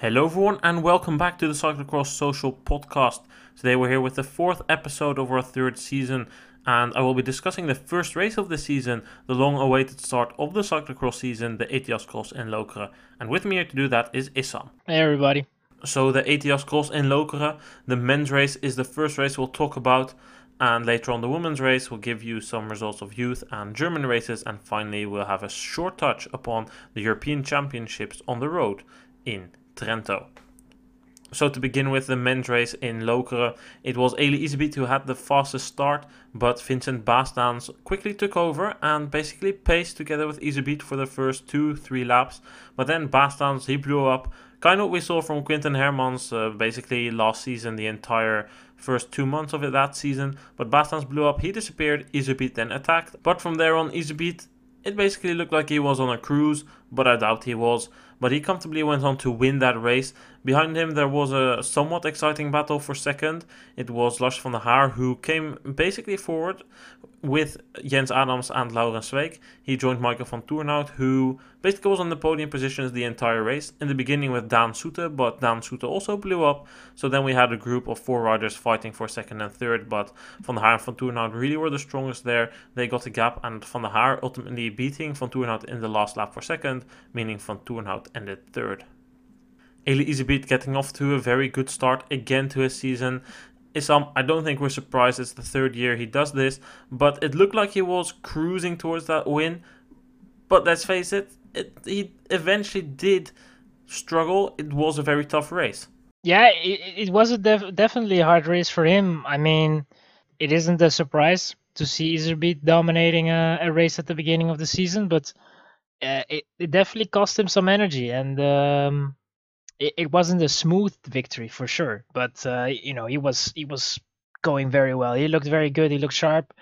Hello, everyone, and welcome back to the Cyclocross Social Podcast. Today, we're here with the fourth episode of our third season, and I will be discussing the first race of the season, the long awaited start of the cyclocross season, the ETIAS Cross in Lokeren. And with me here to do that is Issam. Hey, everybody. So, the ETIAS Cross in Lokeren, the men's race, is the first race we'll talk about. And later on, the women's race will give you some results of youth and German races. And finally, we'll have a short touch upon the European Championships on the road in Trento. So to begin with the men's race in Lokeren, it was Eli Iserbyt who had the fastest start, but Vincent Baestaens quickly took over and basically paced together with Iserbyt for the first two, three laps. But then Baestaens, he blew up, kind of what we saw from Quinten Hermans uh, basically last season, the entire first two months of it that season. But Baestaens blew up, he disappeared, Iserbyt then attacked. But from there on, Iserbyt, it basically looked like he was on a cruise, but I doubt he was but he comfortably went on to win that race. Behind him, there was a somewhat exciting battle for second. It was Lars van der Haar who came basically forward with Jens Adams and Laurens Sweeck. He joined Michael Vanthourenhout, who basically was on the podium positions the entire race. In the beginning with Daan Soete, but Daan Soete also blew up. So then we had a group of four riders fighting for second and third, but Van der Haar and Vanthourenhout really were the strongest there. They got the gap, and Van der Haar ultimately beating Vanthourenhout in the last lap for second, meaning Van Toornhout ended third. Eli Iserbyt getting off to a very good start again to his season. Issam, I don't think we're surprised it's the third year he does this, but it looked like he was cruising towards that win. But let's face it, it he eventually did struggle. It was a very tough race. Yeah, it, it was a def- definitely a hard race for him. I mean, it isn't a surprise to see Iserbyt dominating a, a race at the beginning of the season, but uh, it, it definitely cost him some energy, and um, it, it wasn't a smooth victory for sure. But uh, you know, he was he was going very well. He looked very good. He looked sharp.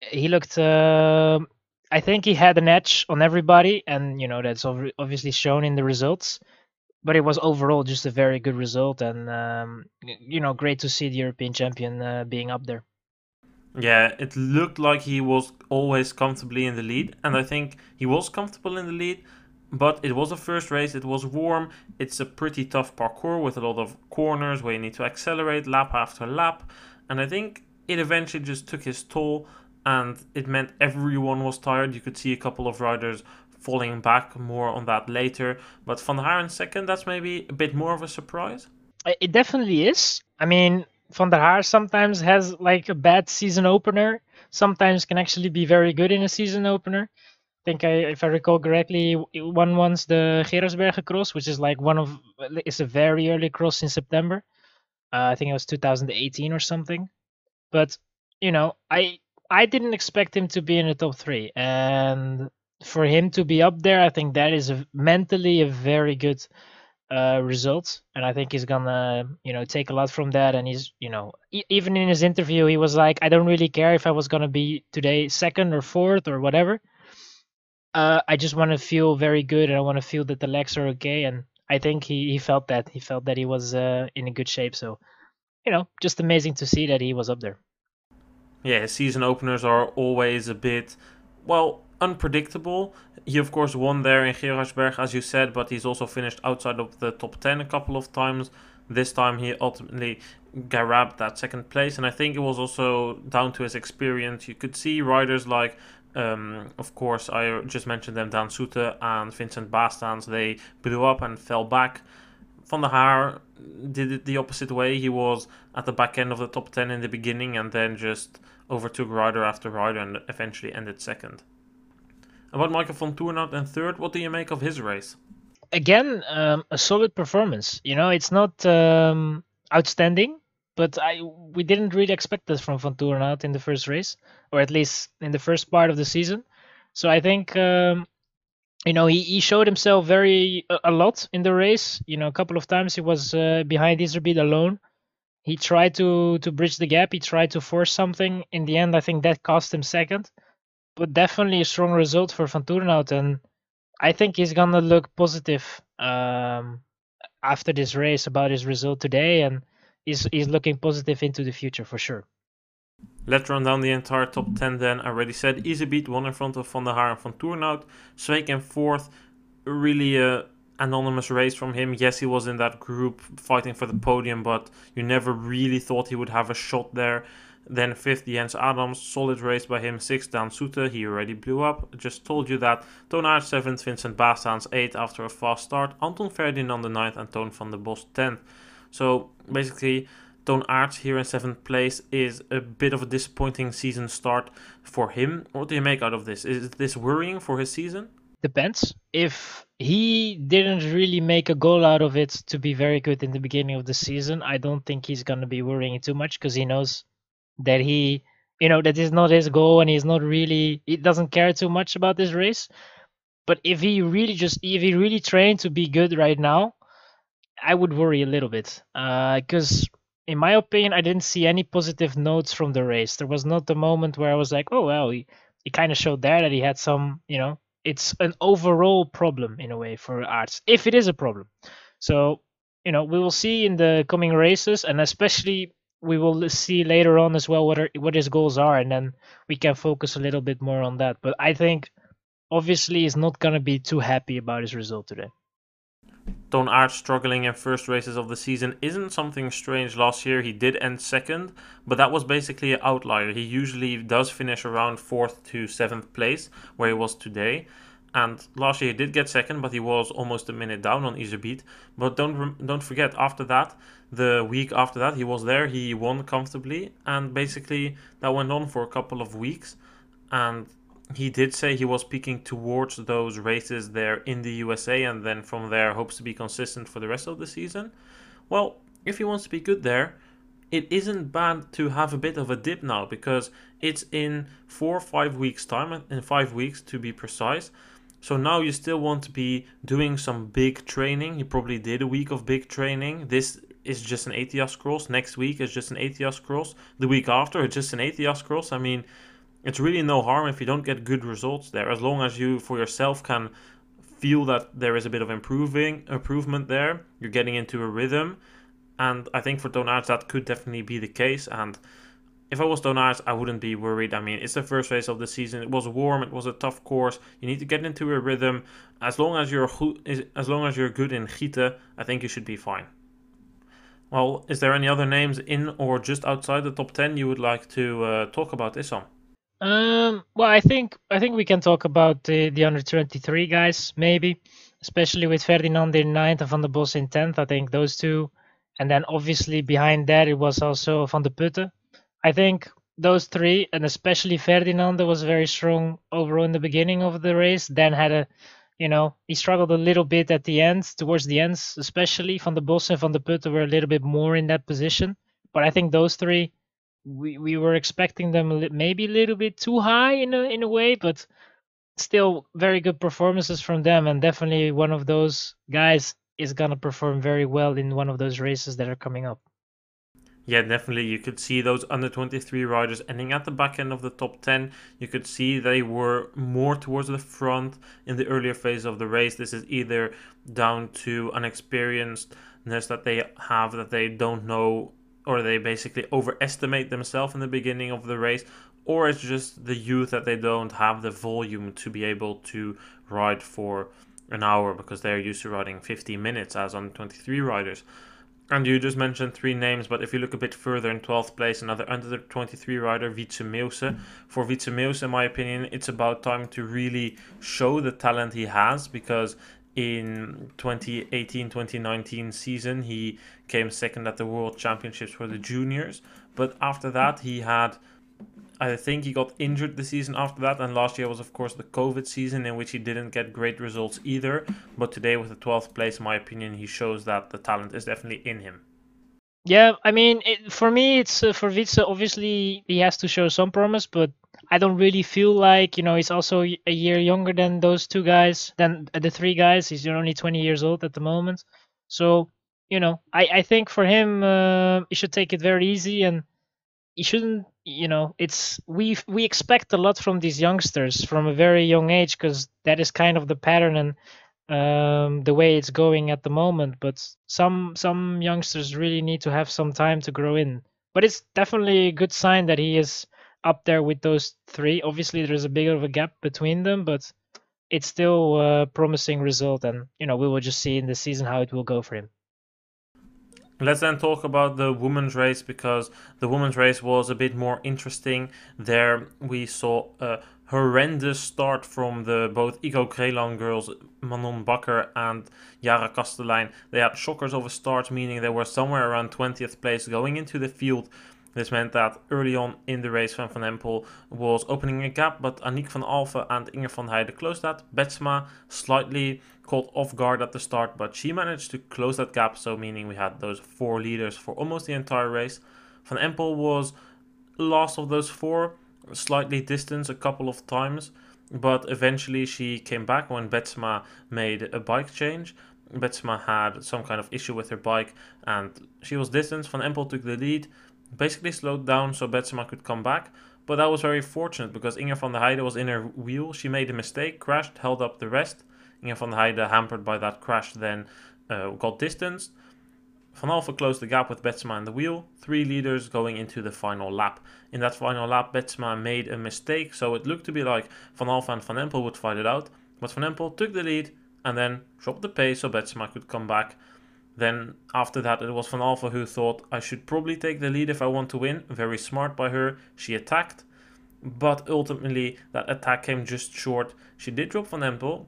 He looked. Uh, I think he had an edge on everybody, and you know that's obviously shown in the results. But it was overall just a very good result, and um, you know, great to see the European champion uh, being up there. Yeah, it looked like he was always comfortably in the lead, and I think he was comfortable in the lead. But it was a first race, it was warm, it's a pretty tough parcours with a lot of corners where you need to accelerate lap after lap. And I think it eventually just took his toll, and it meant everyone was tired. You could see a couple of riders falling back, more on that later. But Van Haar second, that's maybe a bit more of a surprise. It definitely is. I mean, Van der Haar sometimes has like a bad season opener. Sometimes can actually be very good in a season opener. I think I, if I recall correctly, won once the Geraardsbergen cross, which is like one of it's a very early cross in September. Uh, I think it was 2018 or something. But you know, I I didn't expect him to be in the top three, and for him to be up there, I think that is a, mentally a very good uh, results, and I think he's gonna, you know, take a lot from that. And he's, you know, e- even in his interview, he was like, "I don't really care if I was gonna be today second or fourth or whatever. Uh, I just want to feel very good, and I want to feel that the legs are okay." And I think he, he felt that he felt that he was uh, in a good shape. So, you know, just amazing to see that he was up there. Yeah, season openers are always a bit, well, unpredictable. He, of course, won there in Geraardsberg, as you said, but he's also finished outside of the top 10 a couple of times. This time he ultimately grabbed that second place, and I think it was also down to his experience. You could see riders like, um, of course, I just mentioned them, Daan Soete and Vincent Baestaens, they blew up and fell back. Van der Haar did it the opposite way. He was at the back end of the top 10 in the beginning and then just overtook rider after rider and eventually ended second. About Michael Vanthourenhout and third, what do you make of his race? Again, um, a solid performance. You know, it's not um, outstanding, but I we didn't really expect this from Vanthourenhout in the first race, or at least in the first part of the season. So I think um, you know he, he showed himself very a, a, lot in the race. You know, a couple of times he was uh, behind Iserbyt alone. He tried to to bridge the gap. He tried to force something. In the end, I think that cost him second but definitely a strong result for Vanthourenhout, and I think he's gonna look positive um, after this race about his result today, and he's he's looking positive into the future for sure. Let's run down the entire top 10 then. I already said Iserbyt won in front of Van der Haar and Vanthourenhout. Sweeck in fourth. Really a anonymous race from him. Yes, he was in that group fighting for the podium, but you never really thought he would have a shot there. Then fifth, Jens Adams, solid race by him. Sixth, Daan Soete, he already blew up. Just told you that. Toon Aert seventh, Vincent Baestaens eighth after a fast start. Anton Ferdinand the ninth, and Toon Vandebosch tenth. So basically, Toon Aert here in seventh place is a bit of a disappointing season start for him. What do you make out of this? Is this worrying for his season? Depends. If he didn't really make a goal out of it to be very good in the beginning of the season, I don't think he's going to be worrying too much because he knows that he, you know, that is not his goal and he's not really, he doesn't care too much about this race. But if he really just, if he really trained to be good right now, I would worry a little bit. Uh because, in my opinion, I didn't see any positive notes from the race. There was not the moment where I was like, oh, well, he, he kind of showed there that he had some, you know, it's an overall problem in a way for Aerts, if it is a problem. So, you know, we will see in the coming races, and especially we will see later on as well what are, what his goals are, and then we can focus a little bit more on that. But I think obviously he's not gonna be too happy about his result today. Toon Aert struggling in first races of the season isn't something strange. Last year he did end second, but that was basically an outlier. He usually does finish around fourth to seventh place, where he was today. And last year he did get second, but he was almost a minute down on Iserbyt. But don't don't forget, after that, the week after that, he was there. He won comfortably, and basically that went on for a couple of weeks. And he did say he was peaking towards those races there in the USA, and then from there hopes to be consistent for the rest of the season. Well, if he wants to be good there, it isn't bad to have a bit of a dip now because it's in four or five weeks' time, in five weeks to be precise. So now you still want to be doing some big training. You probably did a week of big training. This is just an ETIAS cross. Next week is just an ETIAS cross. The week after, it's just an ETIAS cross. I mean, it's really no harm if you don't get good results there, as long as you for yourself can feel that there is a bit of improving improvement there. You're getting into a rhythm, and I think for Toon Aerts that could definitely be the case. And if I was Toon Aerts, I wouldn't be worried. I mean, it's the first race of the season. It was warm. It was a tough course. You need to get into a rhythm. As long as you're as long as you're good in Gita, I think you should be fine. Well, is there any other names in or just outside the top ten you would like to uh, talk about on? Um, well, I think I think we can talk about the the under twenty three guys maybe, especially with Ferdinand in ninth and Vandebosch in tenth. I think those two, and then obviously behind that it was also Vandeputte I think those three, and especially Ferdinand, was very strong overall in the beginning of the race. Then had a, you know, he struggled a little bit at the end, towards the ends, especially. Vandebosch and Vandeputte were a little bit more in that position. But I think those three, we, we were expecting them maybe a little bit too high in a, in a way, but still very good performances from them. And definitely one of those guys is going to perform very well in one of those races that are coming up. Yeah, definitely. You could see those under 23 riders ending at the back end of the top 10. You could see they were more towards the front in the earlier phase of the race. This is either down to unexperiencedness that they have, that they don't know, or they basically overestimate themselves in the beginning of the race, or it's just the youth that they don't have the volume to be able to ride for an hour because they're used to riding 50 minutes as on 23 riders. And you just mentioned three names, but if you look a bit further in 12th place, another under 23 rider, Witse Meeussen. For Witse Meeussen, in my opinion, it's about time to really show the talent he has because in 2018-2019 season he came second at the World Championships for the juniors. But after that, he had I think he got injured the season after that, and last year was, of course, the COVID season in which he didn't get great results either. But today, with the 12th place, in my opinion, he shows that the talent is definitely in him. Yeah, I mean, it, for me, it's uh, for Witse. Obviously, he has to show some promise, but I don't really feel like you know he's also a year younger than those two guys, than the three guys. He's only 20 years old at the moment, so you know, I I think for him, uh, he should take it very easy and he shouldn't you know it's we we expect a lot from these youngsters from a very young age because that is kind of the pattern and um, the way it's going at the moment but some some youngsters really need to have some time to grow in but it's definitely a good sign that he is up there with those three obviously there's a bigger of a gap between them but it's still a promising result, and you know we will just see in the season how it will go for him. Let's then talk about the women's race because the women's race was a bit more interesting. There we saw a horrendous start from the both Igo Crelan girls, Manon Bakker and Yara Kastelein. They had shockers of a start, meaning they were somewhere around 20th place going into the field. This meant that early on in the race, Van Van Empel was opening a gap, but Aniek van Alphen and Inge van Heijden closed that. Betsema slightly caught off guard at the start, but she managed to close that gap, so meaning we had those four leaders for almost the entire race. Van Empel was last of those four, slightly distanced a couple of times, but eventually she came back when Betsema made a bike change. Betsema had some kind of issue with her bike and she was distanced. Van Empel took the lead, basically slowed down so Betsema could come back. But that was very fortunate because Inge van der Heijden was in her wheel. She made a mistake, crashed, held up the rest. Inge van der Heijden, hampered by that crash, then uh, got distanced. Van Alphen closed the gap with Betsema in the wheel, three leaders going into the final lap. In that final lap, Betsema made a mistake, so it looked to be like Van Alphen and Van Empel would fight it out. But Van Empel took the lead and then dropped the pace so Betsema could come back. Then after that, it was Van Alphen who thought, I should probably take the lead if I want to win. Very smart by her. She attacked, but ultimately that attack came just short. She did drop Van Empel,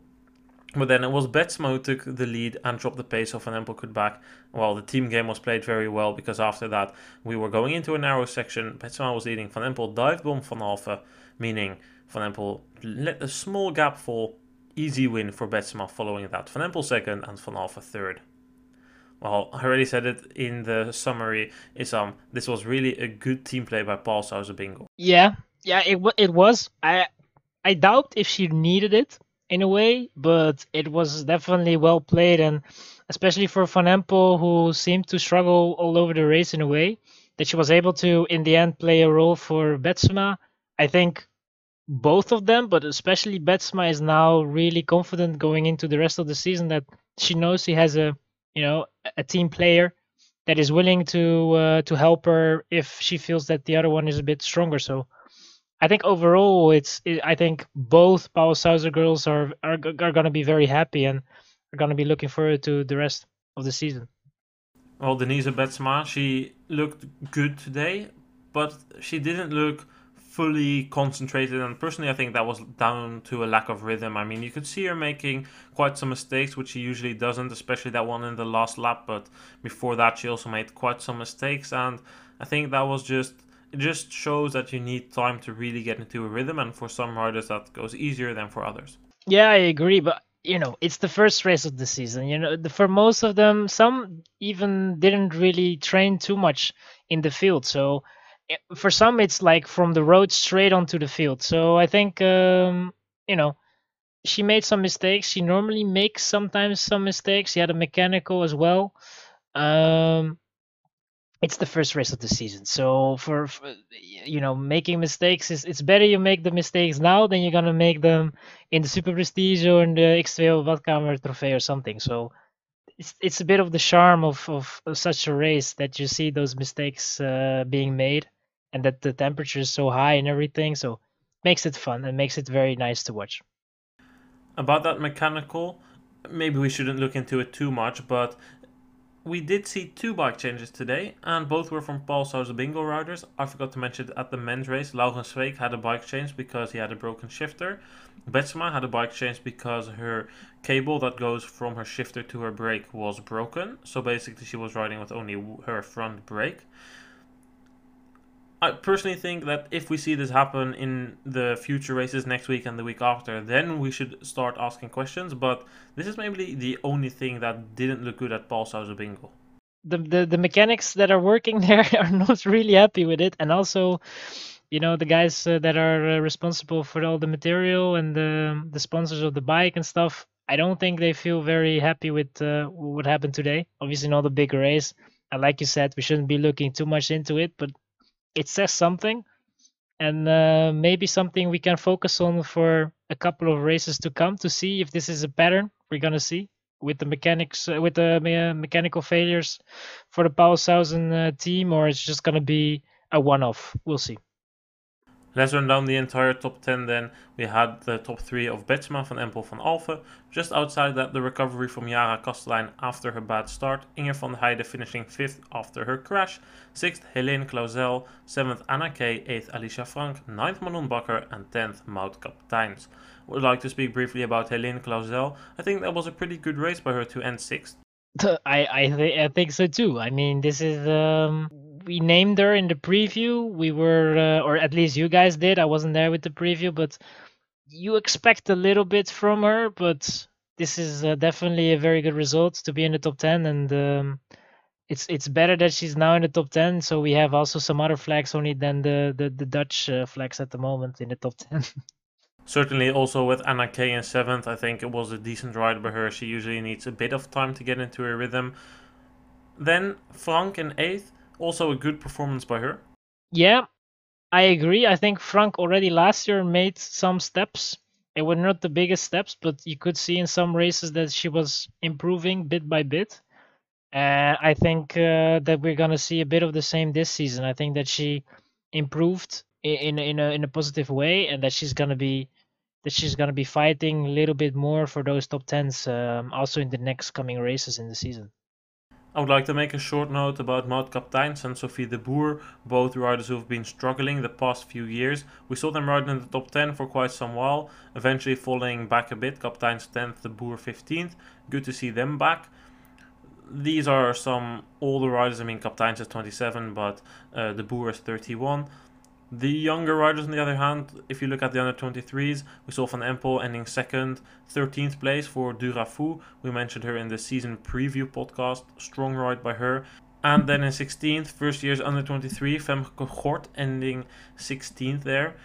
but then it was Betsema who took the lead and dropped the pace so Van Empel could back. Well, the team game was played very well because after that we were going into a narrow section. Betsema was leading. Van Empel dive bomb Van Alphen, meaning Van Empel let a small gap fall. Easy win for Betsema following that. Van Empel second and Van Alphen third. Well, I already said it in the summary. Is um, this was really a good team play by Paul Bingo. Yeah, yeah, it it was. I I doubt if she needed it in a way, but it was definitely well played, and especially for Van Empel, who seemed to struggle all over the race in a way, that she was able to, in the end, play a role for Betsema. I think both of them, but especially Betsema, is now really confident going into the rest of the season that she knows she has a, you know, a team player that is willing to uh, to help her if she feels that the other one is a bit stronger. So I think overall, it's it, I think both Pauwels Sauzen girls are are, are going to be very happy and are going to be looking forward to the rest of the season. Well, Denise Betsema, she looked good today, but she didn't look fully concentrated. And personally, I think that was down to a lack of rhythm. I mean, you could see her making quite some mistakes, which she usually doesn't, especially that one in the last lap. But before that, she also made quite some mistakes, and I think that was just it just shows that you need time to really get into a rhythm, and for some riders that goes easier than for others. Yeah, I agree, but you know, it's the first race of the season. You know, for most of them, some even didn't really train too much in the field. So for some, it's like from the road straight onto the field. So I think, um, you know, she made some mistakes. She normally makes sometimes some mistakes. She had a mechanical as well. Um, it's the first race of the season. So for, for, you know making mistakes is it's better you make the mistakes now than you're gonna make them in the Super Prestige or in the X2 Badkamer Trophy or something. So it's it's a bit of the charm of, of, of such a race that you see those mistakes uh, being made and that the temperature is so high and everything. So makes it fun and makes it very nice to watch. About that mechanical, maybe we shouldn't look into it too much, but we did see two bike changes today, and both were from Pauwels Sauzen-Bingoal riders. I forgot to mention at the men's race, Laurens Sweeck had a bike change because he had a broken shifter. Betsema had a bike change because her cable that goes from her shifter to her brake was broken. So basically, she was riding with only her front brake. I personally think that if we see this happen in the future races next week and the week after, then we should start asking questions. But this is maybe the only thing that didn't look good at Pauwels Sauzen-Bingoal. The, the the mechanics that are working there are not really happy with it, and also, you know, the guys uh, that are uh, responsible for all the material and the the sponsors of the bike and stuff. I don't think they feel very happy with uh, what happened today. Obviously, not a big race, and like you said, we shouldn't be looking too much into it. But it says something and uh, maybe something we can focus on for a couple of races to come to see if this is a pattern we're gonna see with the mechanics uh, with the me- mechanical failures for the Pauwels Sauzen uh, team or it's just gonna be a one-off. We'll see Let's run down the entire top 10 then. We had the top 3 of Betsema van Empel van Alphen. Just outside that, the recovery from Yara Kastelein after her bad start. Inge van Heijden finishing 5th after her crash. 6th, Helene Clauzel. 7th, Anna Kay. 8th, Alicia Franck. 9th, Manon Bakker. And 10th, Maud Kaptheijns. Would like to speak briefly about Helene Clauzel. I think that was a pretty good race by her to end 6th. I I, th- I think so too. I mean, this is um we named her in the preview. We were, uh, or at least you guys did. I wasn't there with the preview, but you expect a little bit from her. But this is uh, definitely a very good result to be in the top ten, and um, it's it's better that she's now in the top ten. So we have also some other flags only than the the, the Dutch uh, flags at the moment in the top ten. Certainly, also with Anna Kay in seventh, I think it was a decent ride by her. She usually needs a bit of time to get into her rhythm. Then Franck in eighth, also a good performance by her. Yeah, I agree. I think Franck already last year made some steps. It were not the biggest steps, but you could see in some races that she was improving bit by bit. Uh, I think uh, that we're gonna see a bit of the same this season. I think that she improved in in a in a positive way, and that she's gonna be that she's gonna be fighting a little bit more for those top tens um, also in the next coming races in the season. I would like to make a short note about Maud Kaptheijns and Sophie de Boer, both riders who have been struggling the past few years. We saw them riding in the top 10 for quite some while, eventually falling back a bit. Kaptheijns 10th, de Boer 15th. Good to see them back. These are some older riders. I mean, Kaptheijns is 27, but uh, de Boer is 31. The younger riders, on the other hand, if you look at the under 23s, we saw Van Empel ending second, 13th place for Durafou. We mentioned her in the season preview podcast. Strong ride by her. And then in 16th, first year's under 23, Femke Gort ending 16th there.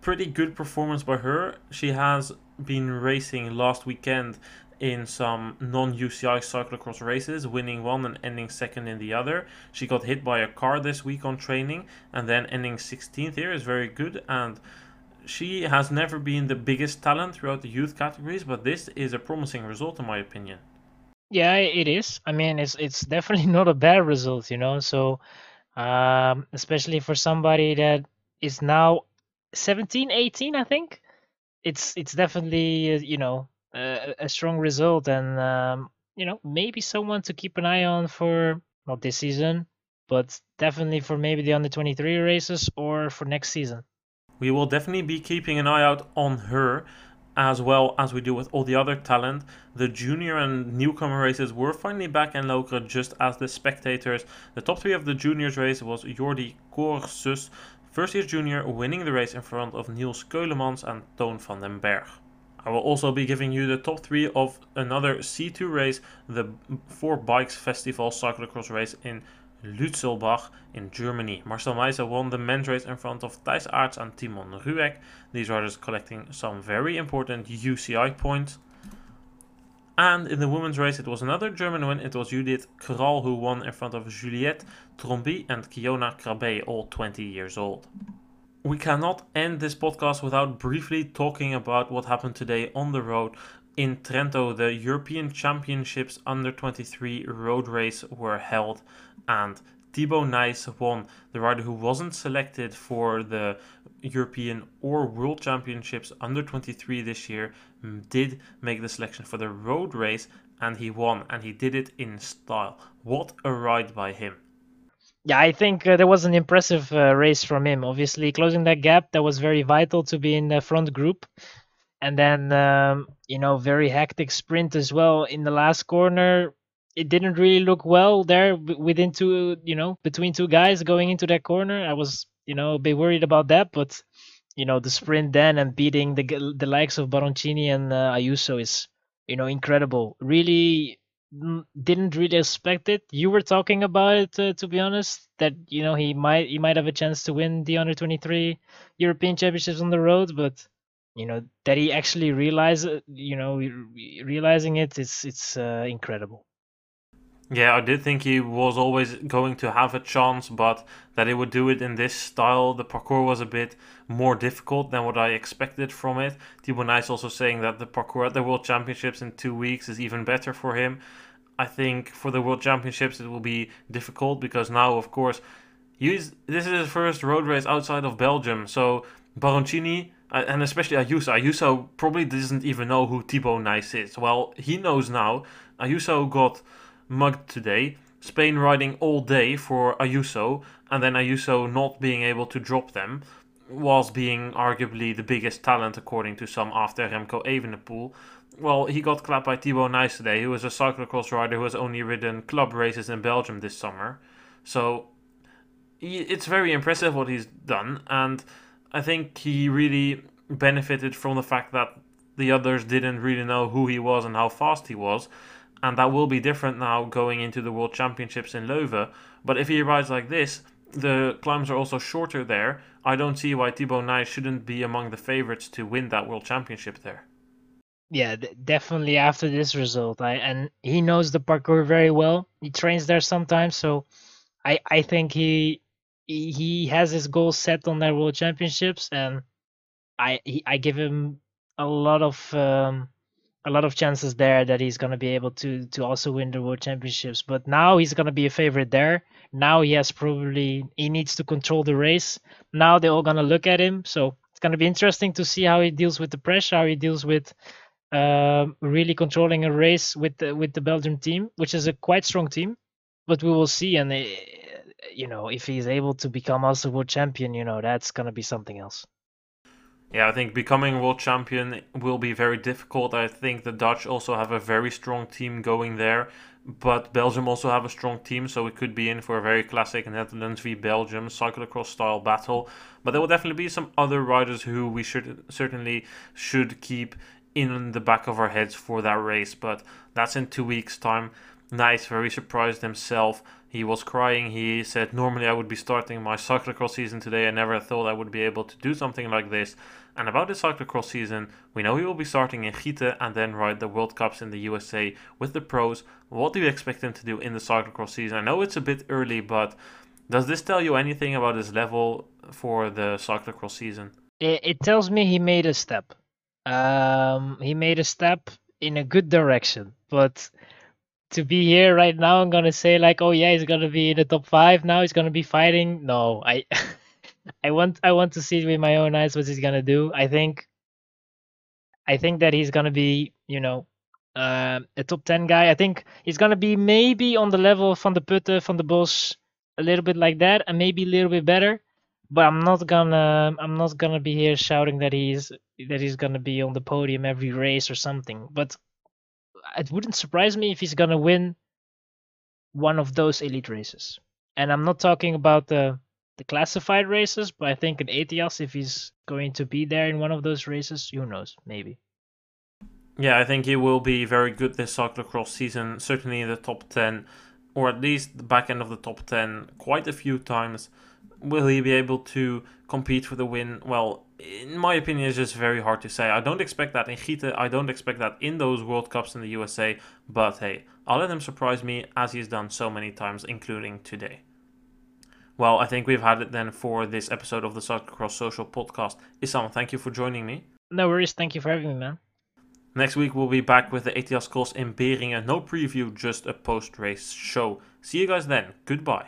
Pretty good performance by her. She has been racing last weekend in some non-UCI cyclocross races, winning one and ending second in the other. She got hit by a car this week on training, and then ending 16th here is very good. And she has never been the biggest talent throughout the youth categories, but this is a promising result in my opinion. Yeah, it is. I mean, it's it's definitely not a bad result, you know. So, um, especially for somebody that is now 17, 18, I think, it's it's definitely uh, you know a, strong result, and um, you know maybe someone to keep an eye on for not this season, but definitely for maybe the under 23 races or for next season. We will definitely be keeping an eye out on her as well as we do with all the other talent. The junior and newcomer races were finally back in Lokeren just as the spectators. The top three of the juniors race was Jordi Corsus, first year junior, winning the race in front of Niels Keulemans and Toon van den Berg. I will also be giving you the top three of another C2 race, the Four Bikes Festival cyclocross race in Lützelbach in Germany. Marcel Meisen won the men's race in front of Thijs Aerts and Timon Rüegg. These riders collecting some very important UCI points. And in the women's race, it was another German win. It was Judith Krahl who won in front of Juliette Trombi and Kiona Krabbe, all 20 years old we cannot end this podcast without briefly talking about what happened today on the road in Trento. The European Championships under 23 road race were held, and Thibau Nys won. The rider who wasn't selected for the European or World Championships under 23 this year mm, did make the selection for the road race, and he won, and he did it in style. What a ride by him! Yeah, I think uh, there was an impressive uh, race from him. Obviously, closing that gap that was very vital to be in the front group, and then um, you know very hectic sprint as well in the last corner. It didn't really look well there within two, you know, between two guys going into that corner. I was, you know, a bit worried about that, but you know, the sprint then and beating the the likes of Baroncini and uh, Ayuso is, you know, incredible. Really didn't really expect it. You were talking about it, uh, to be honest, that you know he might he might have a chance to win the under 23 European Championships on the road, but you know that he actually realized, you know, realizing it, it's it's uh, incredible. Yeah, I did think he was always going to have a chance, but that he would do it in this style. The parcours was a bit more difficult than what I expected from it. Thibau Nys also saying that the parcours at the World Championships in two weeks is even better for him. I think for the World Championships it will be difficult because now, of course, this is his first road race outside of Belgium, so Baroncini uh, and especially Ayuso. Ayuso probably doesn't even know who Thibau Nys is. Well, he knows now. Ayuso got mugged today. Spain riding all day for Ayuso, and then Ayuso not being able to drop them, whilst being arguably the biggest talent according to some after Remco Evenepoel. Well, he got clapped by Thibau Nys today, who is a cyclocross rider who has only ridden club races in Belgium this summer. So it's very impressive what he's done, and I think he really benefited from the fact that the others didn't really know who he was and how fast he was. And that will be different now going into the World Championships in Leuven. But if he rides like this, the climbs are also shorter there. I don't see why Thibau Nys shouldn't be among the favorites to win that World Championship there. Yeah, definitely after this result. I and he knows the parcours very well. He trains there sometimes, so I I think he he has his goals set on that world championships, and I he, I give him a lot of um, a lot of chances there that he's gonna be able to to also win the world championships. But now he's gonna be a favorite there. Now he has probably he needs to control the race. Now they're all gonna look at him, so it's gonna be interesting to see how he deals with the pressure, how he deals with uh, really controlling a race with the, with the Belgium team, which is a quite strong team. But we will see, and you know, if he's able to become also world champion, you know, that's gonna be something else. Yeah, I think becoming world champion will be very difficult. I think the Dutch also have a very strong team going there, but Belgium also have a strong team, so it could be in for a very classic Netherlands v Belgium cyclocross style battle. But there will definitely be some other riders who we should certainly should keep in the back of our heads for that race. But that's in two weeks' time. Nys, very surprised himself. He was crying. He said, Normally I would be starting my cyclocross season today. I never thought I would be able to do something like this. And about the cyclocross season, we know he will be starting in Gieten and then ride the World Cups in the USA with the pros. What do you expect him to do in the cyclocross season? I know it's a bit early, but does this tell you anything about his level for the cyclocross season? It, it tells me he made a step. Um, he made a step in a good direction, but to be here right now I'm gonna say like, oh yeah, he's gonna be in the top five now. He's gonna be fighting. No, I, I want I want to see with my own eyes what he's gonna do. I think, I think that he's gonna be you know, uh, a top ten guy. I think he's gonna be maybe on the level of Van de Putte, Vandebosch, a little bit like that, and maybe a little bit better. But I'm not gonna I'm not gonna be here shouting that he's that he's gonna be on the podium every race or something. But it wouldn't surprise me if he's gonna win one of those elite races. And I'm not talking about the the classified races, but I think in ETIAS, if he's going to be there in one of those races, who knows, maybe. Yeah, I think he will be very good this cyclocross season, certainly in the top 10, or at least the back end of the top 10, quite a few times. Will he be able to compete for the win? Well, in my opinion, it's just very hard to say. I don't expect that in Gieten. I don't expect that in those World Cups in the USA. But hey, I'll let him surprise me as he's done so many times, including today. Well, I think we've had it then for this episode of the Cyclocross Social Podcast. Isam, thank you for joining me. No worries. Thank you for having me, man. Next week we'll be back with the ETIAS Cross in Beringen. No preview, just a post-race show. See you guys then. Goodbye.